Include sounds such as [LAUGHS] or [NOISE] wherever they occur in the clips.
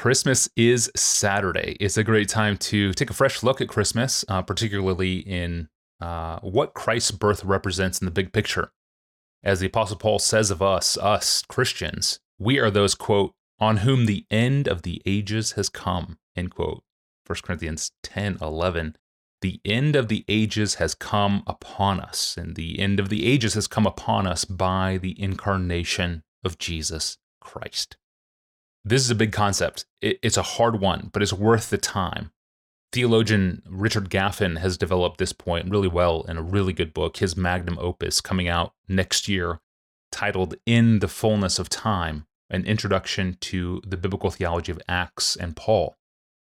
Christmas is Saturday. It's a great time to take a fresh look at Christmas, uh, particularly in uh, what Christ's birth represents in the big picture. As the Apostle Paul says of us, us Christians, we are those, quote, on whom the end of the ages has come, end quote. 1 Corinthians 10 11. The end of the ages has come upon us, and the end of the ages has come upon us by the incarnation of Jesus Christ. This is a big concept. It's a hard one, but it's worth the time. Theologian Richard Gaffin has developed this point really well in a really good book, his magnum opus, coming out next year, titled In the Fullness of Time An Introduction to the Biblical Theology of Acts and Paul.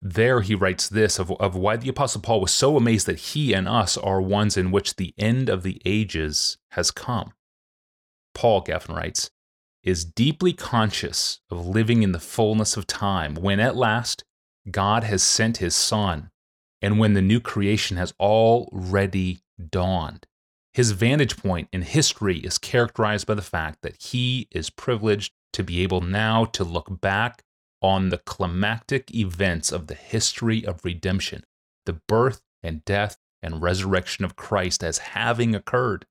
There he writes this of, of why the Apostle Paul was so amazed that he and us are ones in which the end of the ages has come. Paul, Gaffin writes, is deeply conscious of living in the fullness of time when at last God has sent his Son and when the new creation has already dawned. His vantage point in history is characterized by the fact that he is privileged to be able now to look back on the climactic events of the history of redemption, the birth and death and resurrection of Christ as having occurred.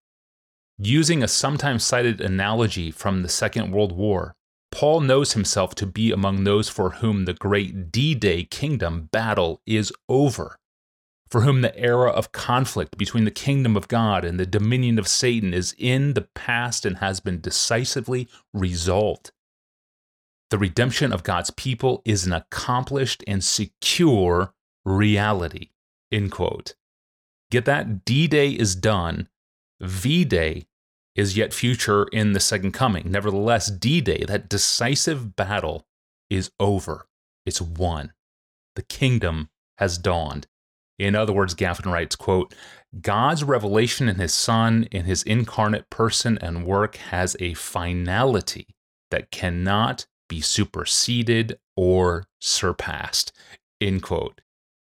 Using a sometimes cited analogy from the Second World War, Paul knows himself to be among those for whom the great D Day kingdom battle is over, for whom the era of conflict between the kingdom of God and the dominion of Satan is in the past and has been decisively resolved. The redemption of God's people is an accomplished and secure reality. End quote. Get that? D Day is done. V Day is yet future in the second coming. Nevertheless, D Day, that decisive battle, is over. It's won. The kingdom has dawned. In other words, Gaffin writes, quote, God's revelation in his Son, in his incarnate person and work, has a finality that cannot be superseded or surpassed. End quote.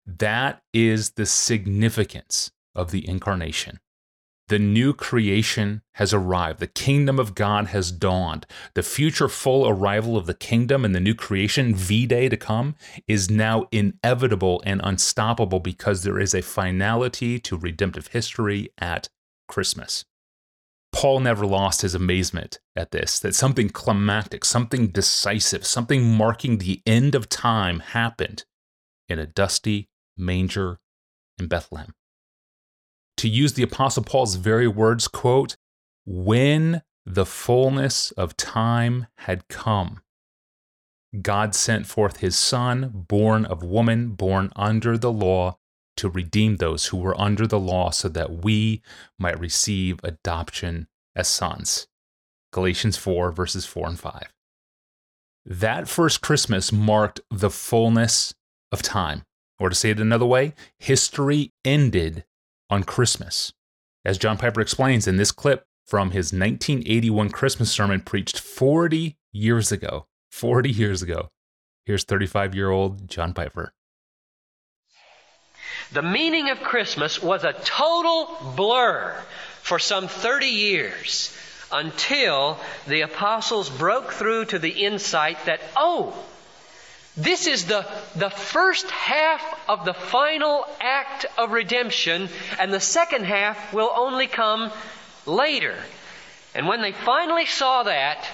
That is the significance of the incarnation. The new creation has arrived. The kingdom of God has dawned. The future full arrival of the kingdom and the new creation, V Day to come, is now inevitable and unstoppable because there is a finality to redemptive history at Christmas. Paul never lost his amazement at this that something climactic, something decisive, something marking the end of time happened in a dusty manger in Bethlehem to use the Apostle Paul's very words, quote, when the fullness of time had come, God sent forth his Son, born of woman, born under the law, to redeem those who were under the law so that we might receive adoption as sons. Galatians 4, verses 4 and 5. That first Christmas marked the fullness of time. Or to say it another way, history ended on Christmas. As John Piper explains in this clip from his 1981 Christmas sermon preached 40 years ago. 40 years ago. Here's 35 year old John Piper. The meaning of Christmas was a total blur for some 30 years until the apostles broke through to the insight that, oh, this is the, the first half of the final act of redemption, and the second half will only come later. And when they finally saw that,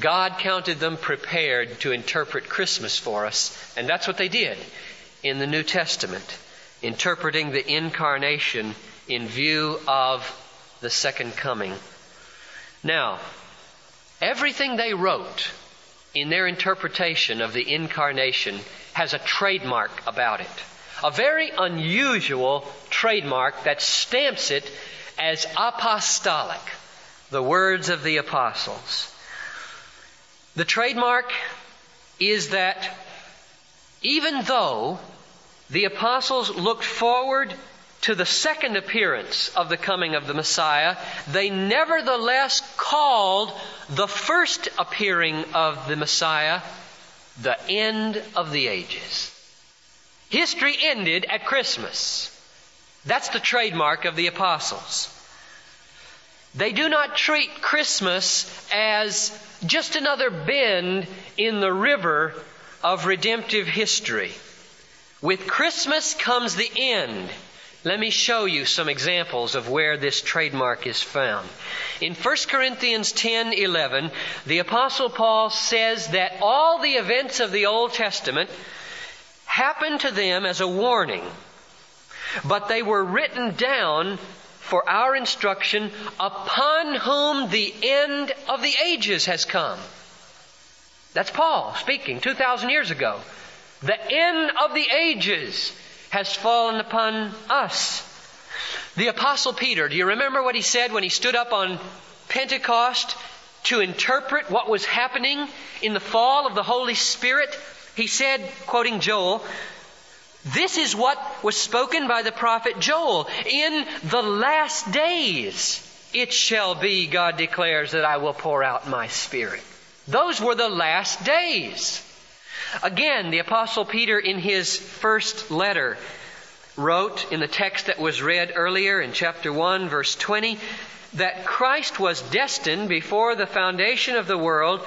God counted them prepared to interpret Christmas for us. And that's what they did in the New Testament, interpreting the incarnation in view of the second coming. Now, everything they wrote in their interpretation of the incarnation has a trademark about it. A very unusual trademark that stamps it as apostolic, the words of the apostles. The trademark is that even though the apostles looked forward to the second appearance of the coming of the Messiah, they nevertheless called the first appearing of the Messiah the end of the ages. History ended at Christmas. That's the trademark of the apostles. They do not treat Christmas as just another bend in the river of redemptive history. With Christmas comes the end. Let me show you some examples of where this trademark is found. In 1 Corinthians 10 11, the Apostle Paul says that all the events of the Old Testament happened to them as a warning, but they were written down for our instruction upon whom the end of the ages has come. That's Paul speaking 2,000 years ago. The end of the ages has fallen upon us. The Apostle Peter, do you remember what he said when he stood up on Pentecost to interpret what was happening in the fall of the Holy Spirit? He said, quoting Joel, this is what was spoken by the prophet Joel. In the last days it shall be, God declares, that I will pour out my spirit. Those were the last days. Again, the Apostle Peter, in his first letter, wrote in the text that was read earlier in chapter 1, verse 20, that Christ was destined before the foundation of the world,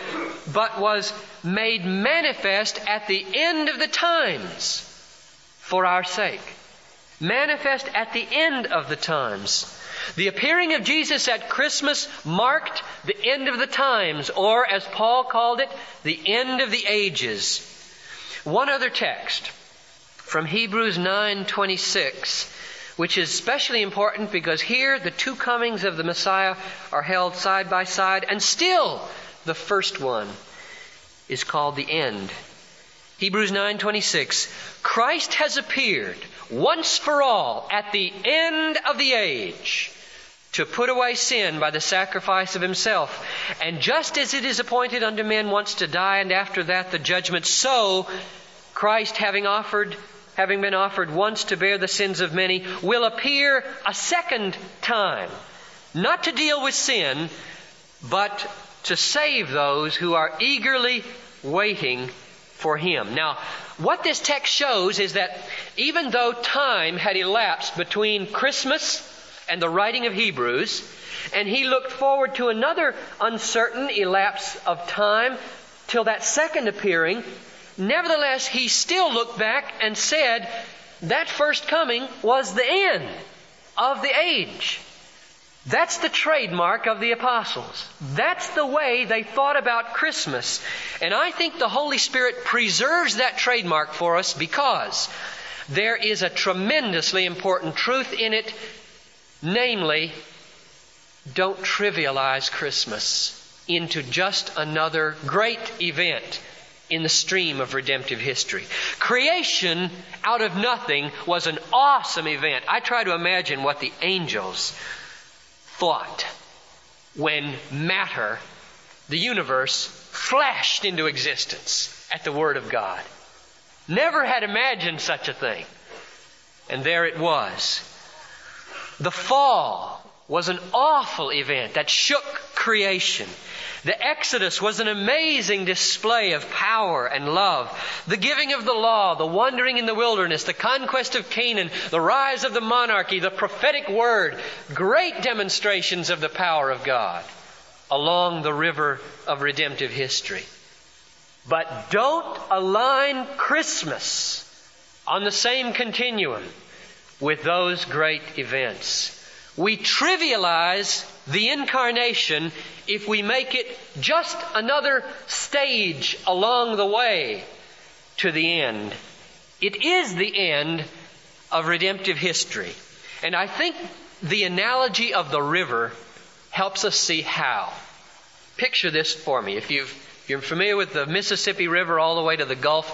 but was made manifest at the end of the times for our sake. Manifest at the end of the times. The appearing of Jesus at Christmas marked the end of the times, or as Paul called it, the end of the ages. One other text from Hebrews 9:26, which is especially important because here the two comings of the Messiah are held side by side, and still the first one is called the end. Hebrews 9:26 Christ has appeared once for all at the end of the age to put away sin by the sacrifice of himself. And just as it is appointed unto men once to die and after that the judgment, so Christ having offered having been offered once to bear the sins of many will appear a second time, not to deal with sin, but to save those who are eagerly waiting for him. Now, what this text shows is that even though time had elapsed between Christmas and the writing of Hebrews, and he looked forward to another uncertain elapse of time till that second appearing, nevertheless, he still looked back and said that first coming was the end of the age. That's the trademark of the apostles. That's the way they thought about Christmas. And I think the Holy Spirit preserves that trademark for us because there is a tremendously important truth in it. Namely, don't trivialize Christmas into just another great event in the stream of redemptive history. Creation out of nothing was an awesome event. I try to imagine what the angels thought when matter, the universe, flashed into existence at the Word of God. Never had imagined such a thing. And there it was. The fall was an awful event that shook creation. The Exodus was an amazing display of power and love. The giving of the law, the wandering in the wilderness, the conquest of Canaan, the rise of the monarchy, the prophetic word, great demonstrations of the power of God along the river of redemptive history. But don't align Christmas on the same continuum with those great events. We trivialize the incarnation if we make it just another stage along the way to the end. It is the end of redemptive history. And I think the analogy of the river helps us see how. Picture this for me. If, you you're familiar with the Mississippi River all the way to the Gulf,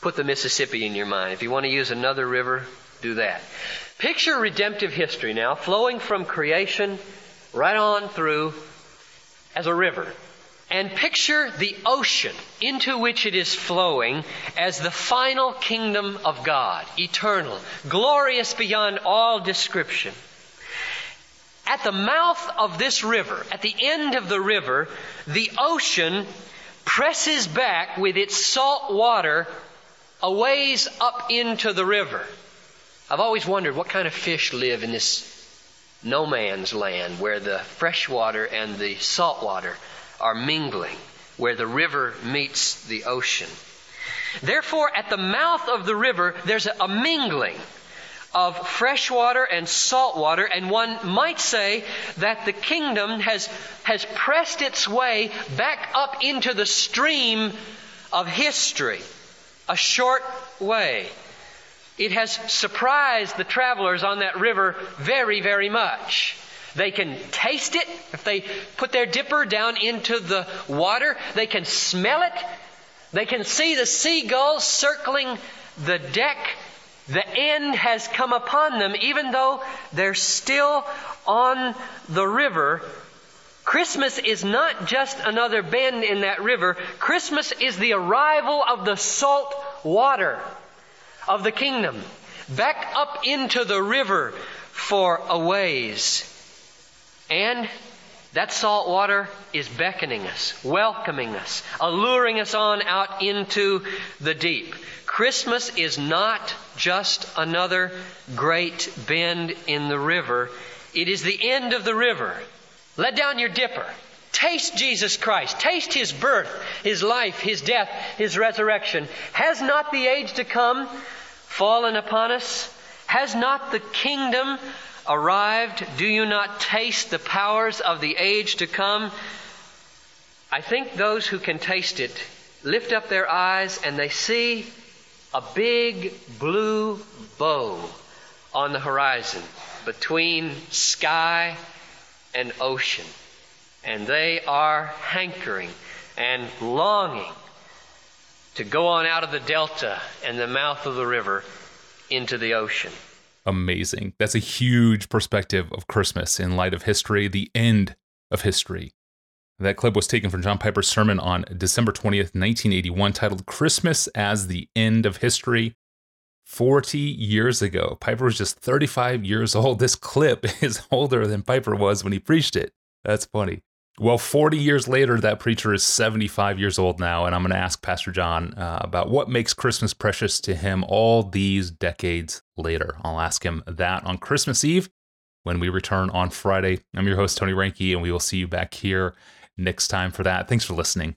put the Mississippi in your mind. If you want to use another river, do that. Picture redemptive history now flowing from creation right on through as a river. And picture the ocean into which it is flowing as the final kingdom of God, eternal, glorious beyond all description. At the mouth of this river, at the end of the river, the ocean presses back with its salt water a ways up into the river. I've always wondered what kind of fish live in this no man's land where the fresh water and the salt water are mingling, where the river meets the ocean. Therefore, at the mouth of the river, there's a, mingling of fresh water and salt water, and one might say that the kingdom has, has pressed its way back up into the stream of history a short way. It has surprised the travelers on that river very, very much. They can taste it if they put their dipper down into the water. They can smell it. They can see the seagulls circling the deck. The end has come upon them, even though they're still on the river. Christmas is not just another bend in that river. Christmas is the arrival of the salt water of the kingdom back up into the river for a ways. And that salt water is beckoning us, welcoming us, alluring us on out into the deep. Christmas is not just another great bend in the river, it is the end of the river. Let down your dipper. Taste Jesus Christ. Taste His birth, His life, His death, His resurrection. Has not the age to come fallen upon us? Has not the kingdom arrived? Do you not taste the powers of the age to come? I think those who can taste it lift up their eyes and they see a big blue bow on the horizon between sky and ocean. And they are hankering and longing to go on out of the delta and the mouth of the river into the ocean amazing. That's a huge perspective of Christmas in light of history, the end of history. That clip was taken from John Piper's sermon on December 20th, 1981, titled Christmas as the End of History. 40 years ago. Piper was just 35 years old. This clip [LAUGHS] is older than Piper was when he preached it. That's funny. Well, 40 years later, that preacher is 75 years old now, and I'm going to ask Pastor John uh, about what makes Christmas precious to him all these decades later. I'll ask him that on Christmas Eve when we return on Friday. I'm your host, Tony Reinke, and we will see you back here next time for that. Thanks for listening.